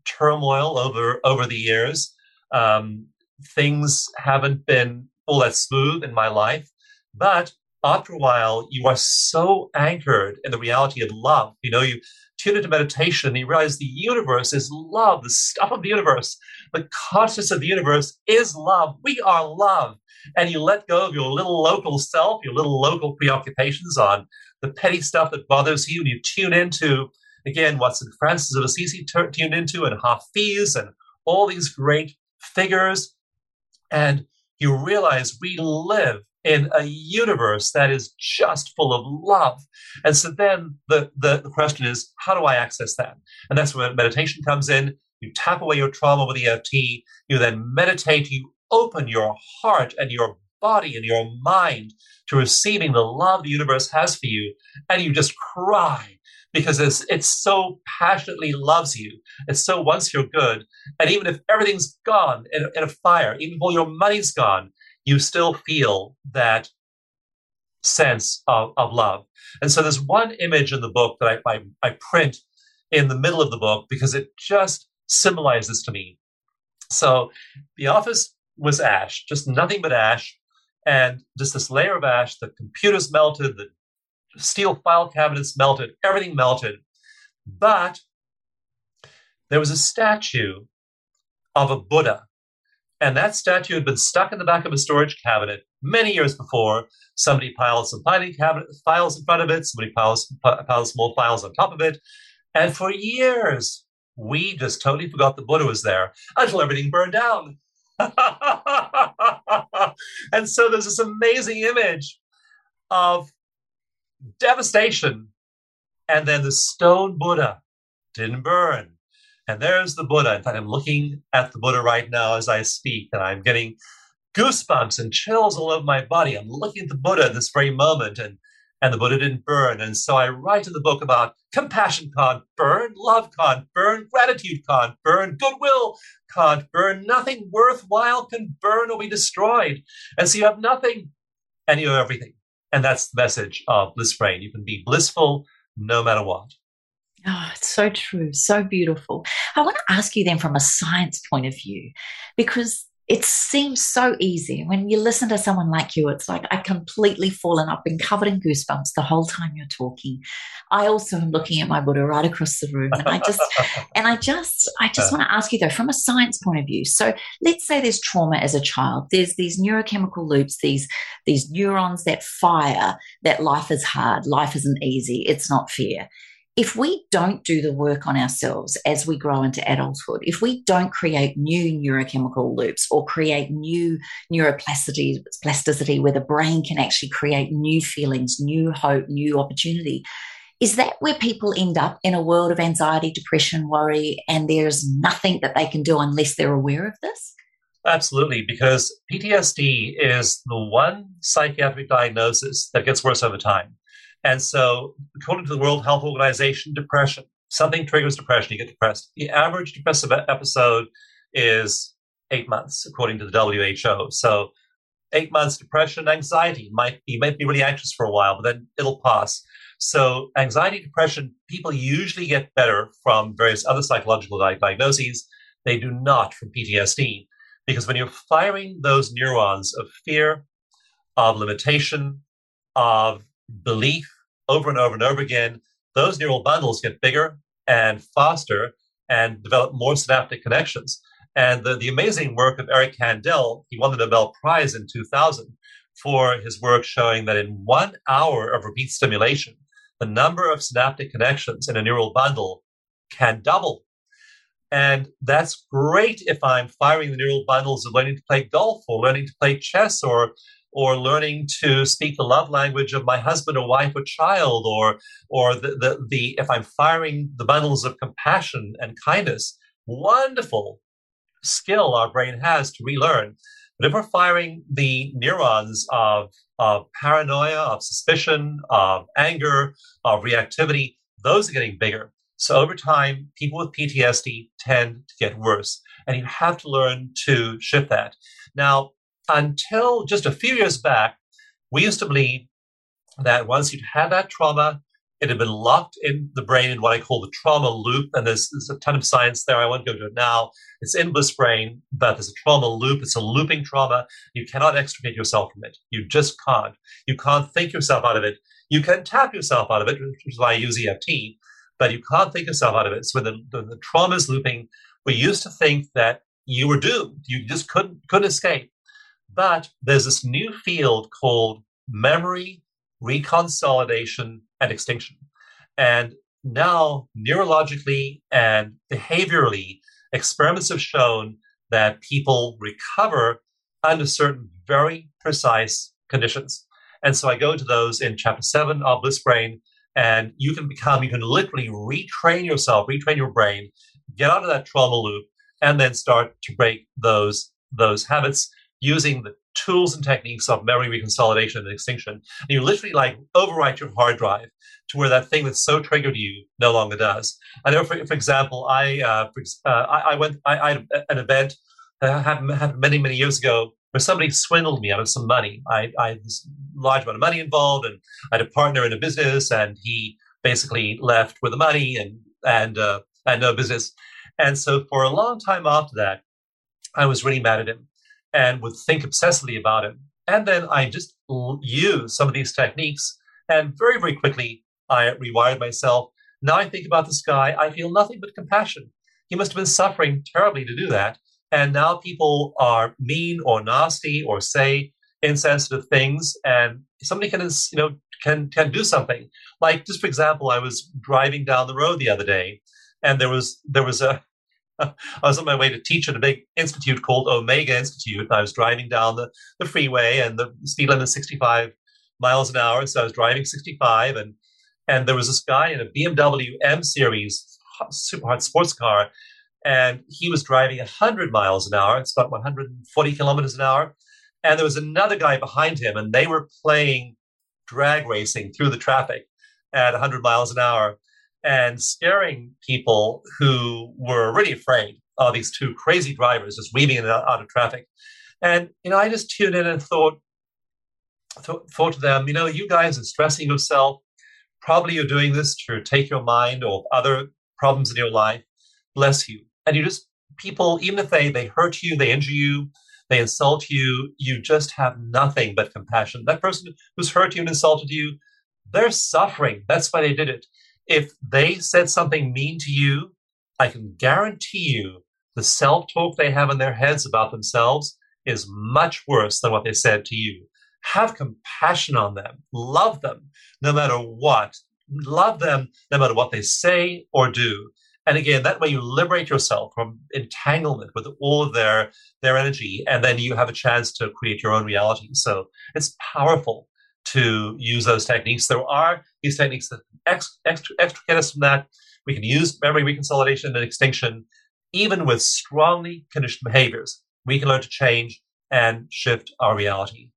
turmoil over, over the years. Um, things haven't been all that smooth in my life, but after a while, you are so anchored in the reality of love. You know, you tune into meditation and you realize the universe is love, the stuff of the universe. The consciousness of the universe is love. We are love. And you let go of your little local self, your little local preoccupations on the petty stuff that bothers you, and you tune into, again, what St. Francis of Assisi t- tuned into, and Hafiz, and all these great figures. And you realize we live in a universe that is just full of love. And so then the, the, the, question is, how do I access that? And that's where meditation comes in. You tap away your trauma with EFT. You then meditate. You open your heart and your body and your mind to receiving the love the universe has for you. And you just cry because it's, so passionately loves you. It so wants your good. And even if everything's gone in, in a fire, even if all your money's gone, you still feel that sense of, of love. And so there's one image in the book that I, I, I print in the middle of the book because it just symbolizes to me. So the office was ash, just nothing but ash, and just this layer of ash. The computers melted, the steel file cabinets melted, everything melted. But there was a statue of a Buddha and that statue had been stuck in the back of a storage cabinet many years before. Somebody piled some filing cabinet files in front of it. Somebody piles, piled more files on top of it. And for years, we just totally forgot the Buddha was there until everything burned down. [laughs] and so there's this amazing image of devastation. And then the stone Buddha didn't burn. And there's the Buddha. In fact, I'm looking at the Buddha right now as I speak, and I'm getting goosebumps and chills all over my body. I'm looking at the Buddha at this very moment, and and the Buddha didn't burn. And so I write in the book about compassion can't burn, love can't burn, gratitude can't burn, goodwill can't burn, nothing worthwhile can burn or be destroyed. And so you have nothing and you have everything. And that's the message of Bliss Brain. You can be blissful no matter what.
Oh, it's so true, so beautiful. I want to ask you then from a science point of view, because it seems so easy. When you listen to someone like you, it's like I completely fallen. I've been covered in goosebumps the whole time you're talking. I also am looking at my Buddha right across the room. And I just [laughs] and I just I just want to ask you though, from a science point of view. So let's say there's trauma as a child. There's these neurochemical loops, these these neurons that fire that life is hard, life isn't easy, it's not fair if we don't do the work on ourselves as we grow into adulthood, if we don't create new neurochemical loops or create new neuroplasticity plasticity where the brain can actually create new feelings, new hope, new opportunity, is that where people end up in a world of anxiety, depression, worry, and there's nothing that they can do unless they're aware of this?
Absolutely, because PTSD is the one psychiatric diagnosis that gets worse over time. And so, according to the World Health Organization, depression, something triggers depression, you get depressed. The average depressive episode is eight months, according to the WHO. So, eight months depression, anxiety might you might be really anxious for a while, but then it'll pass. So, anxiety, depression, people usually get better from various other psychological diagnoses. They do not from PTSD. Because when you're firing those neurons of fear, of limitation, of belief over and over and over again, those neural bundles get bigger and faster and develop more synaptic connections. And the, the amazing work of Eric Kandel, he won the Nobel Prize in 2000 for his work showing that in one hour of repeat stimulation, the number of synaptic connections in a neural bundle can double. And that's great if I'm firing the neural bundles of learning to play golf or learning to play chess or or learning to speak the love language of my husband or wife or child or or the, the, the if i'm firing the bundles of compassion and kindness wonderful skill our brain has to relearn. But if we're firing the neurons of of paranoia of suspicion of anger of reactivity those are getting bigger. So over time people with ptsd tend to get worse and you have to learn to shift that. Now until just a few years back, we used to believe that once you'd had that trauma, it had been locked in the brain in what I call the trauma loop. And there's, there's a ton of science there. I won't go into it now. It's in Bliss Brain, but there's a trauma loop. It's a looping trauma. You cannot extricate yourself from it. You just can't. You can't think yourself out of it. You can tap yourself out of it, which is why I use EFT, but you can't think yourself out of it. So when the, the, trauma is looping, we used to think that you were doomed. You just couldn't couldn't escape. But there's this new field called memory reconsolidation and extinction. And now, neurologically and behaviorally, experiments have shown that people recover under certain very precise conditions. And so I go to those in chapter seven of Bliss Brain, and you can become, you can literally retrain yourself, retrain your brain, get out of that trauma loop, and then start to break those those habits using the tools and techniques of memory reconsolidation and extinction. And you literally like overwrite your hard drive to where that thing that's so triggered you no longer does. I know, for, for example, I, uh, for, uh, I, I, went, I, I, had an event that happened, happened many, many years ago where somebody swindled me out of some money. I, I had this large amount of money involved and I had a partner in a business and he basically left with the money and, and, uh, had no business. And so for a long time after that, I was really mad at him and would think obsessively about it. And then I just use some of these techniques, and very, very quickly, I rewired myself. Now I think about this guy, I feel nothing but compassion. He must have been suffering terribly to do that. And now people are mean or nasty or say insensitive things, and somebody can, you know, can can do something. Like just for example, I was driving down the road the other day, and there was there was a I was on my way to teach at a big institute called Omega Institute. And I was driving down the, the freeway, and the speed limit is 65 miles an hour. So I was driving 65, and and there was this guy in a BMW M Series super hot sports car, and he was driving 100 miles an hour. It's about 140 kilometers an hour. And there was another guy behind him, and they were playing drag racing through the traffic at 100 miles an hour and scaring people who were really afraid of these two crazy drivers just weaving in out of traffic. And, you know, I just tuned in and thought, th- thought to them, you know, you guys are stressing yourself. Probably you're doing this to take your mind off other problems in your life. Bless you. And you just, people, even if they, they hurt you, they injure you, they insult you, you just have nothing but compassion. That person who's hurt you and insulted you, they're suffering. That's why they did it if they said something mean to you, I can guarantee you the self talk they have in their heads about themselves is much worse than what they said to you. Have compassion on them, love them, no matter what. love them no matter what they say or do. And again, that way you liberate yourself from entanglement with all of their their energy, and then you have a chance to create your own reality. So it's powerful to use those techniques. There are these techniques that ex, extricate us from that. We can use memory reconsolidation and extinction, even with strongly conditioned behaviors. We can learn to change and shift our reality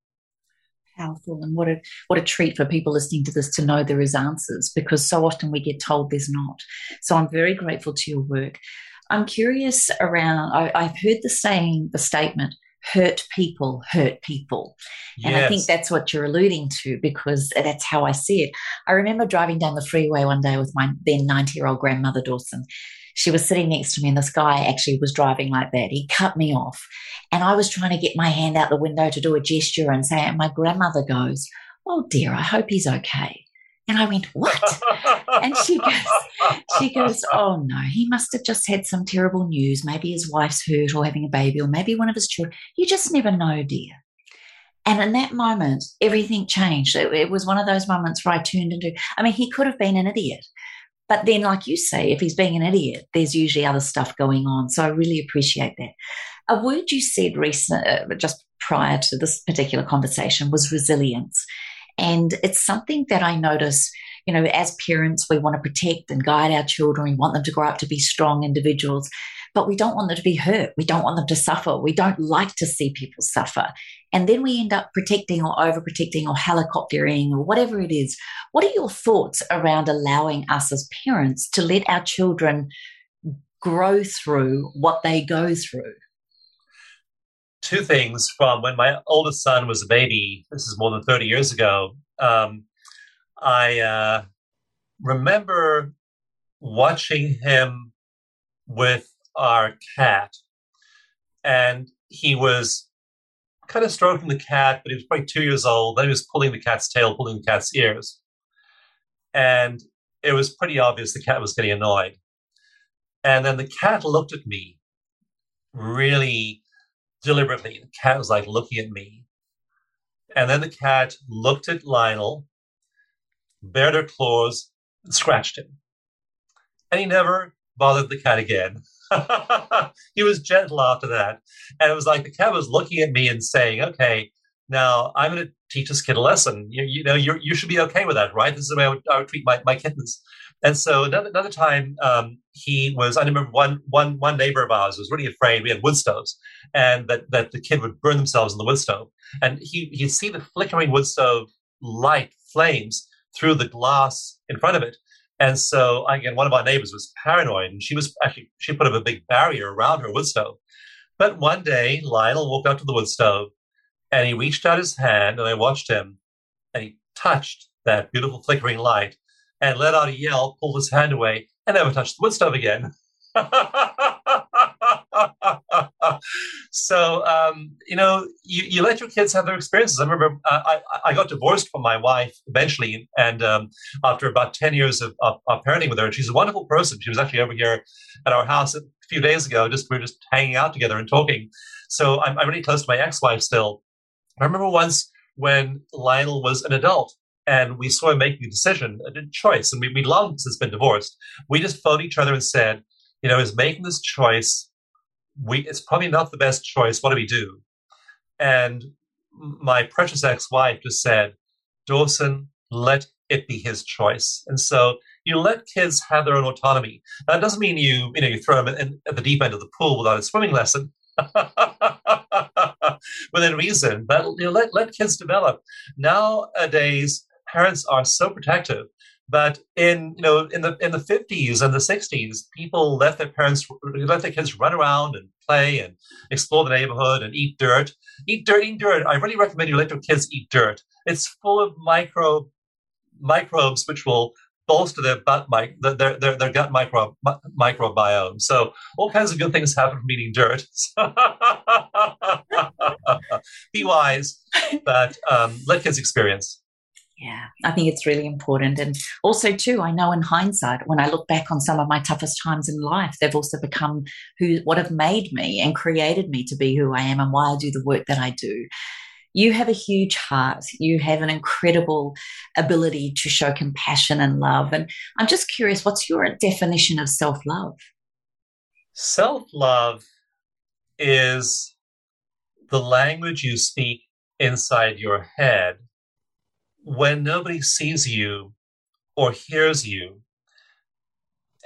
powerful and what a what a treat for people listening to this to know there is answers because so often we get told there's not so i'm very grateful to your work i'm curious around I, i've heard the saying the statement hurt people hurt people and yes. i think that's what you're alluding to because that's how i see it i remember driving down the freeway one day with my then 90 year old grandmother dawson she was sitting next to me and this guy actually was driving like that. He cut me off and I was trying to get my hand out the window to do a gesture and say, and my grandmother goes, Oh dear, I hope he's okay. And I went, What? and she [laughs] goes, she goes, Oh no, he must have just had some terrible news. Maybe his wife's hurt or having a baby, or maybe one of his children. You just never know, dear. And in that moment, everything changed. It, it, was one of those moments where I turned into, I mean, he could have been an idiot. But then, like you say, if he's being an idiot, there's usually other stuff going on. So I really appreciate that. A word you said recent, uh, just prior to this particular conversation was resilience. And it's something that I notice, you know, as parents, we want to protect and guide our children. We want them to grow up to be strong individuals but we don't want them to be hurt. We don't want them to suffer. We don't like to see people suffer. And then we end up protecting or overprotecting or helicoptering or whatever it is. What are your thoughts around allowing us as parents to let our children grow through what they go through?
Two things from when my oldest son was a baby, this is more than 30 years ago. Um, I uh, remember watching him with our cat, and he was kind of stroking the cat, but he was probably two years old. Then he was pulling the cat's tail, pulling the cat's ears, and it was pretty obvious the cat was getting annoyed. And then the cat looked at me really deliberately. The cat was like looking at me. And then the cat looked at Lionel, bared her claws, and scratched him. And he never bothered the cat again. [laughs] he was gentle after that. And it was like the cat was looking at me and saying, okay, now I'm going to teach this kid a lesson. You, you know, you you should be okay with that, right? This is the way I would, I would treat my, my kittens. And so another, another time, um, he was, I remember one, one, one neighbor of ours was really afraid we had wood stoves and that, that the kid would burn themselves in the wood stove. And he, he'd see the flickering wood stove light flames through the glass in front of it. And so again, one of our neighbors was paranoid, and she was actually she put up a big barrier around her wood stove. But one day, Lionel walked up to the wood stove, and he reached out his hand, and I watched him, and he touched that beautiful flickering light, and let out a yell, pulled his hand away, and never touched the wood stove again. [laughs] so um, you know, you, you let your kids have their experiences. I remember uh, I, I got divorced from my wife eventually, and um, after about ten years of, of, of, parenting with her, and she's a wonderful person. She was actually over here at our house a few days ago. Just we were just hanging out together and talking. So I'm, I'm really close to my ex-wife still. I remember once when Lionel was an adult and we saw him making a decision, a choice, and we, we long since been divorced. We just phoned each other and said, you know, is making this choice we it's probably not the best choice. What do we do? And my precious ex-wife just said, Dawson, let it be his choice. And so you let kids have their own autonomy. That doesn't mean you, you know, you throw them in, at the deep end of the pool without a swimming lesson. [laughs] Within reason, but you know, let, let kids develop. Nowadays, parents are so protective but in you know in the in the fifties and the sixties, people let their parents let their kids run around and play and explore the neighborhood and eat dirt. Eat dirt, eat dirt. I really recommend you let your kids eat dirt. It's full of micro microbes which will bolster their butt mic their their, their gut micro microbiome. So all kinds of good things happen from eating dirt. [laughs] Be wise, but um, let kids experience.
Yeah, I think it's really important. And also, too, I know in hindsight, when I look back on some of my toughest times in life, they've also become who, what have made me and created me to be who I am and why I do the work that I do. you have a huge heart. You have an incredible ability to show compassion and love. And I'm just curious, what's your definition of self love?
Self love is the language you speak inside your head when nobody sees you or hears you.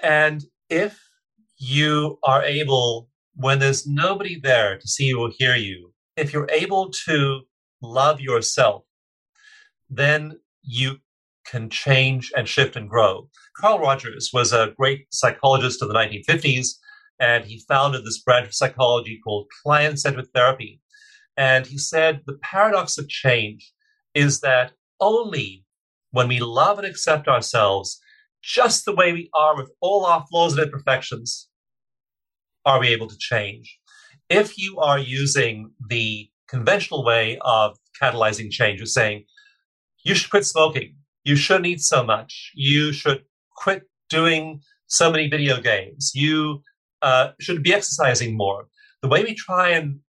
And if you are able, when there's nobody there to see you or hear you, if you're able to love yourself, then you can change and shift and grow. Carl Rogers was a great psychologist of the 1950s, and he founded this branch of psychology called client centered therapy. And he said the paradox of change is that only when we love and accept ourselves just the way we are with all our flaws and imperfections are we able to change. If you are using the conventional way of catalyzing change is saying, you should quit smoking. You shouldn't eat so much. You should quit doing so many video games. You uh, should be exercising more. The way we try and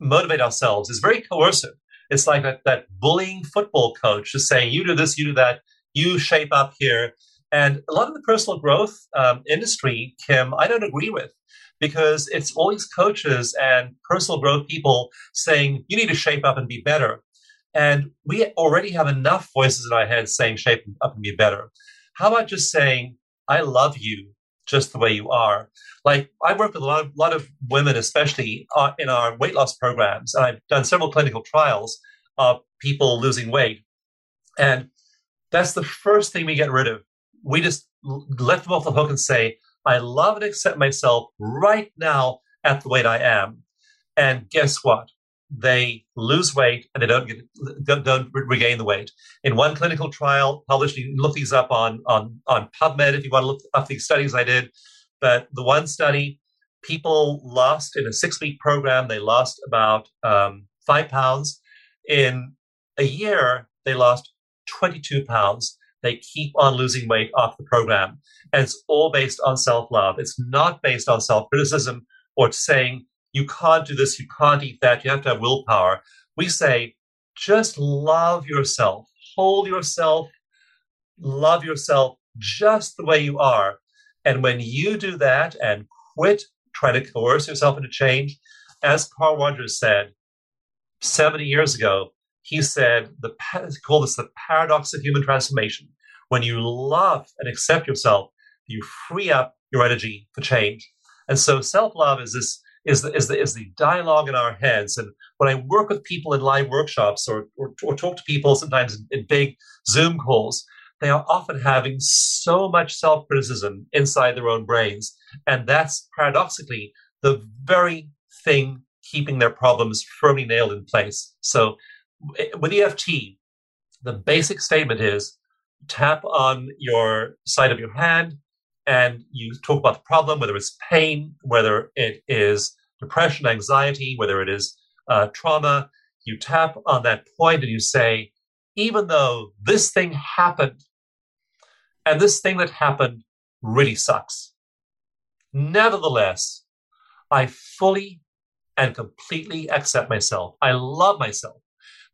motivate ourselves is very coercive. It's like that, that bullying football coach just saying, you do this, you do that, you shape up here. And a lot of the personal growth um, industry, Kim, I don't agree with because it's all these coaches and personal growth people saying you need to shape up and be better. And we already have enough voices in our heads saying shape up and be better. How about just saying, I love you just the way you are? Like I work with a lot of, lot of women, especially uh, in our weight loss programs, and I've done several clinical trials of people losing weight. And that's the first thing we get rid of. We just let them off the hook and say, I love and accept myself right now at the weight I am. And guess what? They lose weight and they don't get don't, don't regain the weight. In one clinical trial published, you can look these up on on on PubMed if you want to look up these studies I did. But the one study, people lost in a six week program, they lost about um, five pounds. In a year, they lost 22 pounds. They keep on losing weight off the program. And it's all based on self love. It's not based on self criticism or saying, you can't do this, you can't eat that, you have to have willpower. We say, just love yourself, hold yourself, love yourself just the way you are. And when you do that and quit trying to coerce yourself into change, as Carl Rogers said 70 years ago, he said, the, he called this the paradox of human transformation. When you love and accept yourself, you free up your energy for change. And so self-love is this is the, is the, is the dialogue in our heads. And when I work with people in live workshops or, or, or talk to people sometimes in, in big Zoom calls, they are often having so much self criticism inside their own brains. And that's paradoxically the very thing keeping their problems firmly nailed in place. So eh, with EFT, the basic statement is tap on your side of your hand and you talk about the problem, whether it's pain, whether it is depression, anxiety, whether it is uh, trauma. You tap on that point and you say, even though this thing happened, and this thing that happened really sucks, nevertheless, I fully and completely accept myself. I love myself.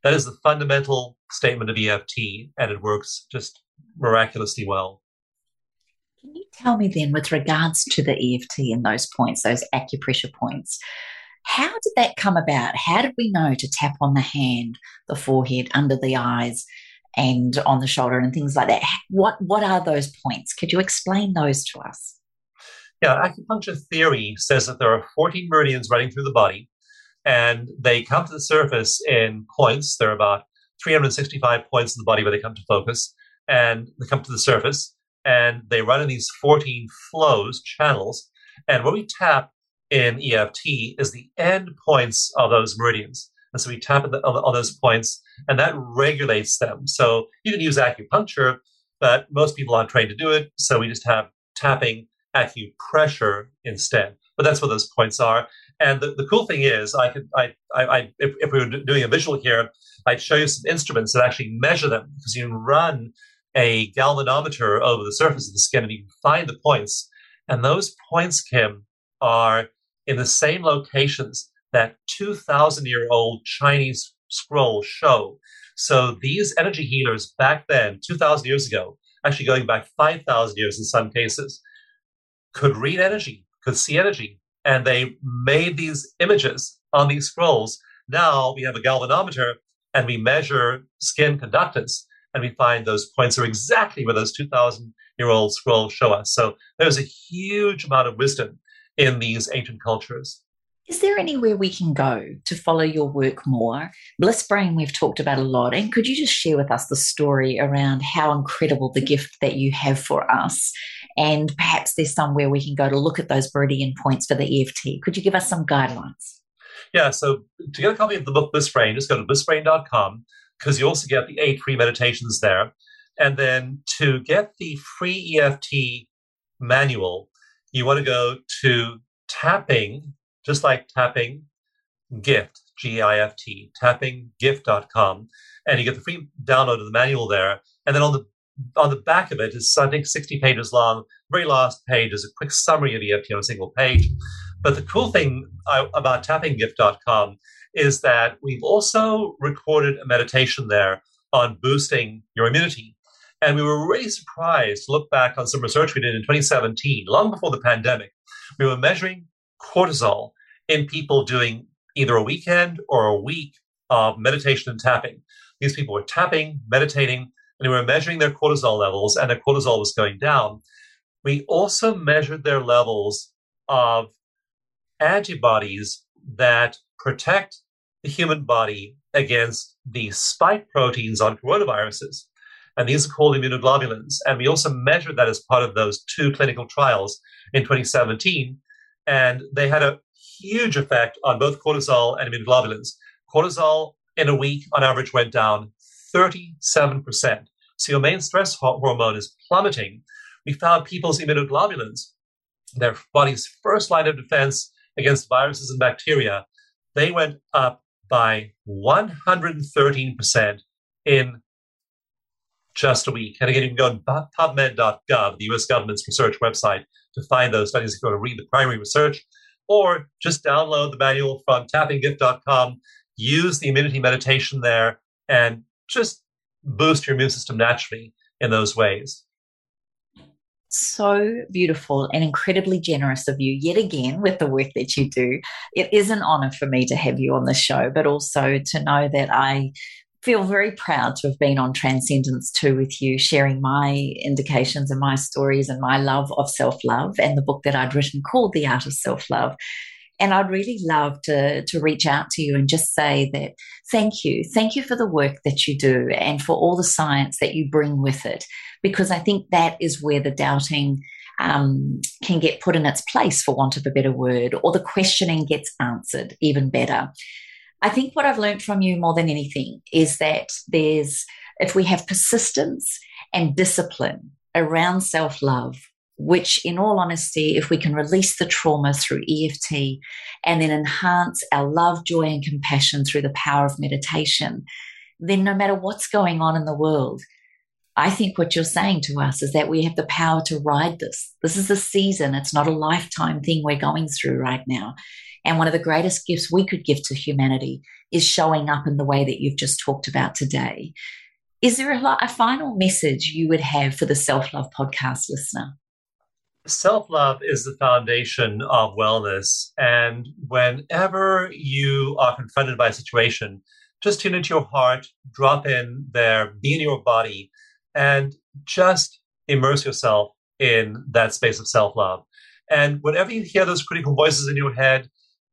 That is the fundamental statement of EFT, and it works just miraculously well.
Can you tell me then, with regards to the EFT and those points, those acupressure points, how did that come about? How did we know to tap on the hand, the forehead, under the eyes, and on the shoulder, and things like that? What What are those points? Could you explain those to us?
Yeah, acupuncture theory says that there are 14 meridians running through the body, and they come to the surface in points. There are about 365 points in the body where they come to focus, and they come to the surface, and they run in these 14 flows, channels. And what we tap in EFT is the end points of those meridians. And so we tap on, on those points, and that regulates them. So you can use acupuncture, but most people aren't trained to do it. So we just have tapping acupressure instead. But that's what those points are. And the, the cool thing is, I could, I, I, I if, if, we were doing a visual here, I'd show you some instruments that actually measure them because you can run a galvanometer over the surface of the skin and you can find the points. And those points, Kim, are in the same locations that 2,000 year old Chinese scrolls show. So these energy healers back then, 2,000 years ago, actually going back 5,000 years in some cases, could read energy, could see energy, and they made these images on these scrolls. Now we have a galvanometer and we measure skin conductance and we find those points are exactly where those 2,000 year old scrolls show us. So there's a huge amount of wisdom in these ancient cultures.
Is there anywhere we can go to follow your work more? Bliss Brain, we've talked about a lot. And could you just share with us the story around how incredible the gift that you have for us? And perhaps there's somewhere we can go to look at those meridian points for the EFT. Could you give us some guidelines?
Yeah, so to get a copy of the book Bliss Brain, just go to blissbrain.com because you also get the eight free meditations there. And then to get the free EFT manual, you want to go to tapping, just like tapping gift, G I F T, tappinggift.com. And you get the free download of the manual there. And then on the on the back of it is, I think, 60 pages long. Very last page is a quick summary of EFT on a single page. But the cool thing uh, about tappinggift.com is that we've also recorded a meditation there on boosting your immunity. And we were really surprised to look back on some research we did in 2017, long before the pandemic. We were measuring cortisol in people doing either a weekend or a week of meditation and tapping. These people were tapping, meditating, and we were measuring their cortisol levels, and their cortisol was going down. We also measured their levels of antibodies that protect the human body against the spike proteins on coronaviruses. And these are called immunoglobulins. And we also measured that as part of those two clinical trials in 2017. And they had a huge effect on both cortisol and immunoglobulins. Cortisol in a week on average went down 37%. So your main stress hormone is plummeting. We found people's immunoglobulins, their body's first line of defense against viruses and bacteria, they went up by 113% in just a week. And again, you can go to PubMed.gov, the US government's research website, to find those studies if you want to read the primary research, or just download the manual from tappinggift.com, use the immunity meditation there, and just boost your immune system naturally in those ways
so beautiful and incredibly generous of you yet again with the work that you do. It is an honor for me to have you on the show, but also to know that I feel very proud to have been on Transcendence 2 with you, sharing my indications and my stories and my love of self love and the book that I'd written called The Art of Self Love. And I'd really love to, to reach out to you and just say that thank you. Thank you for the work that you do and for all the science that you bring with it because I think that is where the doubting um, can get put in its place, for want of a better word, or the questioning gets answered even better. I think what I've learned from you more than anything is that there's, if we have persistence and discipline around self love, which, in all honesty, if we can release the trauma through EFT and then enhance our love, joy, and compassion through the power of meditation, then no matter what's going on in the world, I think what you're saying to us is that we have the power to ride this. This is a season, it's not a lifetime thing we're going through right now. And one of the greatest gifts we could give to humanity is showing up in the way that you've just talked about today. Is there a, a final message you would have for the Self Love podcast listener?
Self love is the foundation of wellness. And whenever you are confronted by a situation, just tune into your heart, drop in there, be in your body, and just immerse yourself in that space of self love. And whenever you hear those critical voices in your head,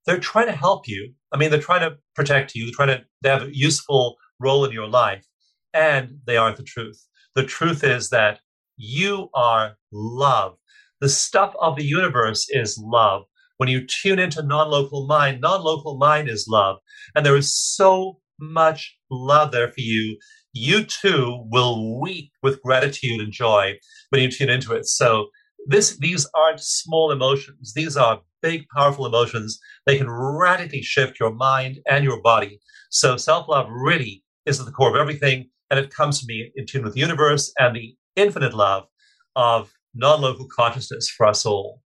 they're trying to help you. I mean, they're trying to protect you, they're trying to they have a useful role in your life, and they aren't the truth. The truth is that you are love. The stuff of the universe is love. When you tune into non local mind, non local mind is love. And there is so much love there for you you too will weep with gratitude and joy when you tune into it. So this these aren't small emotions. These are big, powerful emotions. They can radically shift your mind and your body. So self-love really is at the core of everything. And it comes to me in tune with the universe and the infinite love of non-local consciousness for us all.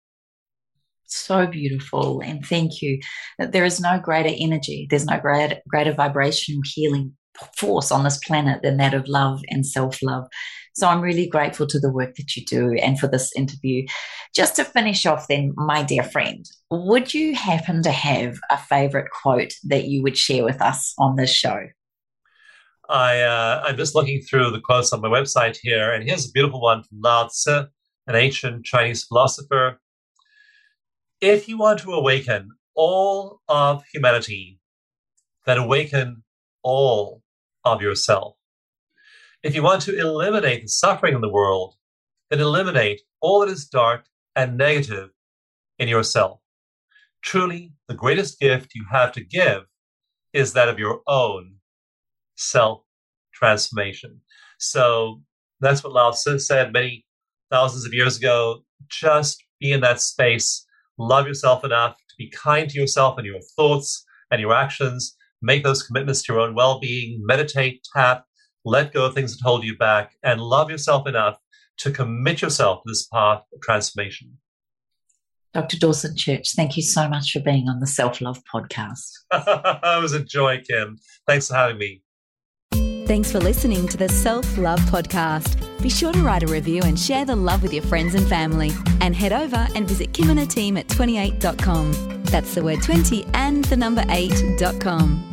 So beautiful. And thank you. There is no greater energy, there's no greater, greater vibrational healing force on this planet than that of love and self love. So I'm really grateful to the work that you do and for this interview. Just to finish off, then, my dear friend, would you happen to have a favorite quote that you would share with us on this show?
I, uh, I'm just looking through the quotes on my website here, and here's a beautiful one from Lao Tzu, an ancient Chinese philosopher. If you want to awaken all of humanity, then awaken all of yourself. If you want to eliminate the suffering in the world, then eliminate all that is dark and negative in yourself. Truly, the greatest gift you have to give is that of your own self transformation. So that's what Lao Tzu said many thousands of years ago. Just be in that space, love yourself enough to be kind to yourself and your thoughts and your actions, make those commitments to your own well being, meditate, tap, let go of things that hold you back, and love yourself enough to commit yourself to this path of transformation.
Dr. Dawson Church, thank you so much for being on the Self Love podcast. [laughs]
it was a joy, Kim. Thanks for having me.
Thanks for listening to the Self Love Podcast. Be sure to write a review and share the love with your friends and family. And head over and visit Kim and her team at twenty8.com. That's the word 20 and the number 8.com.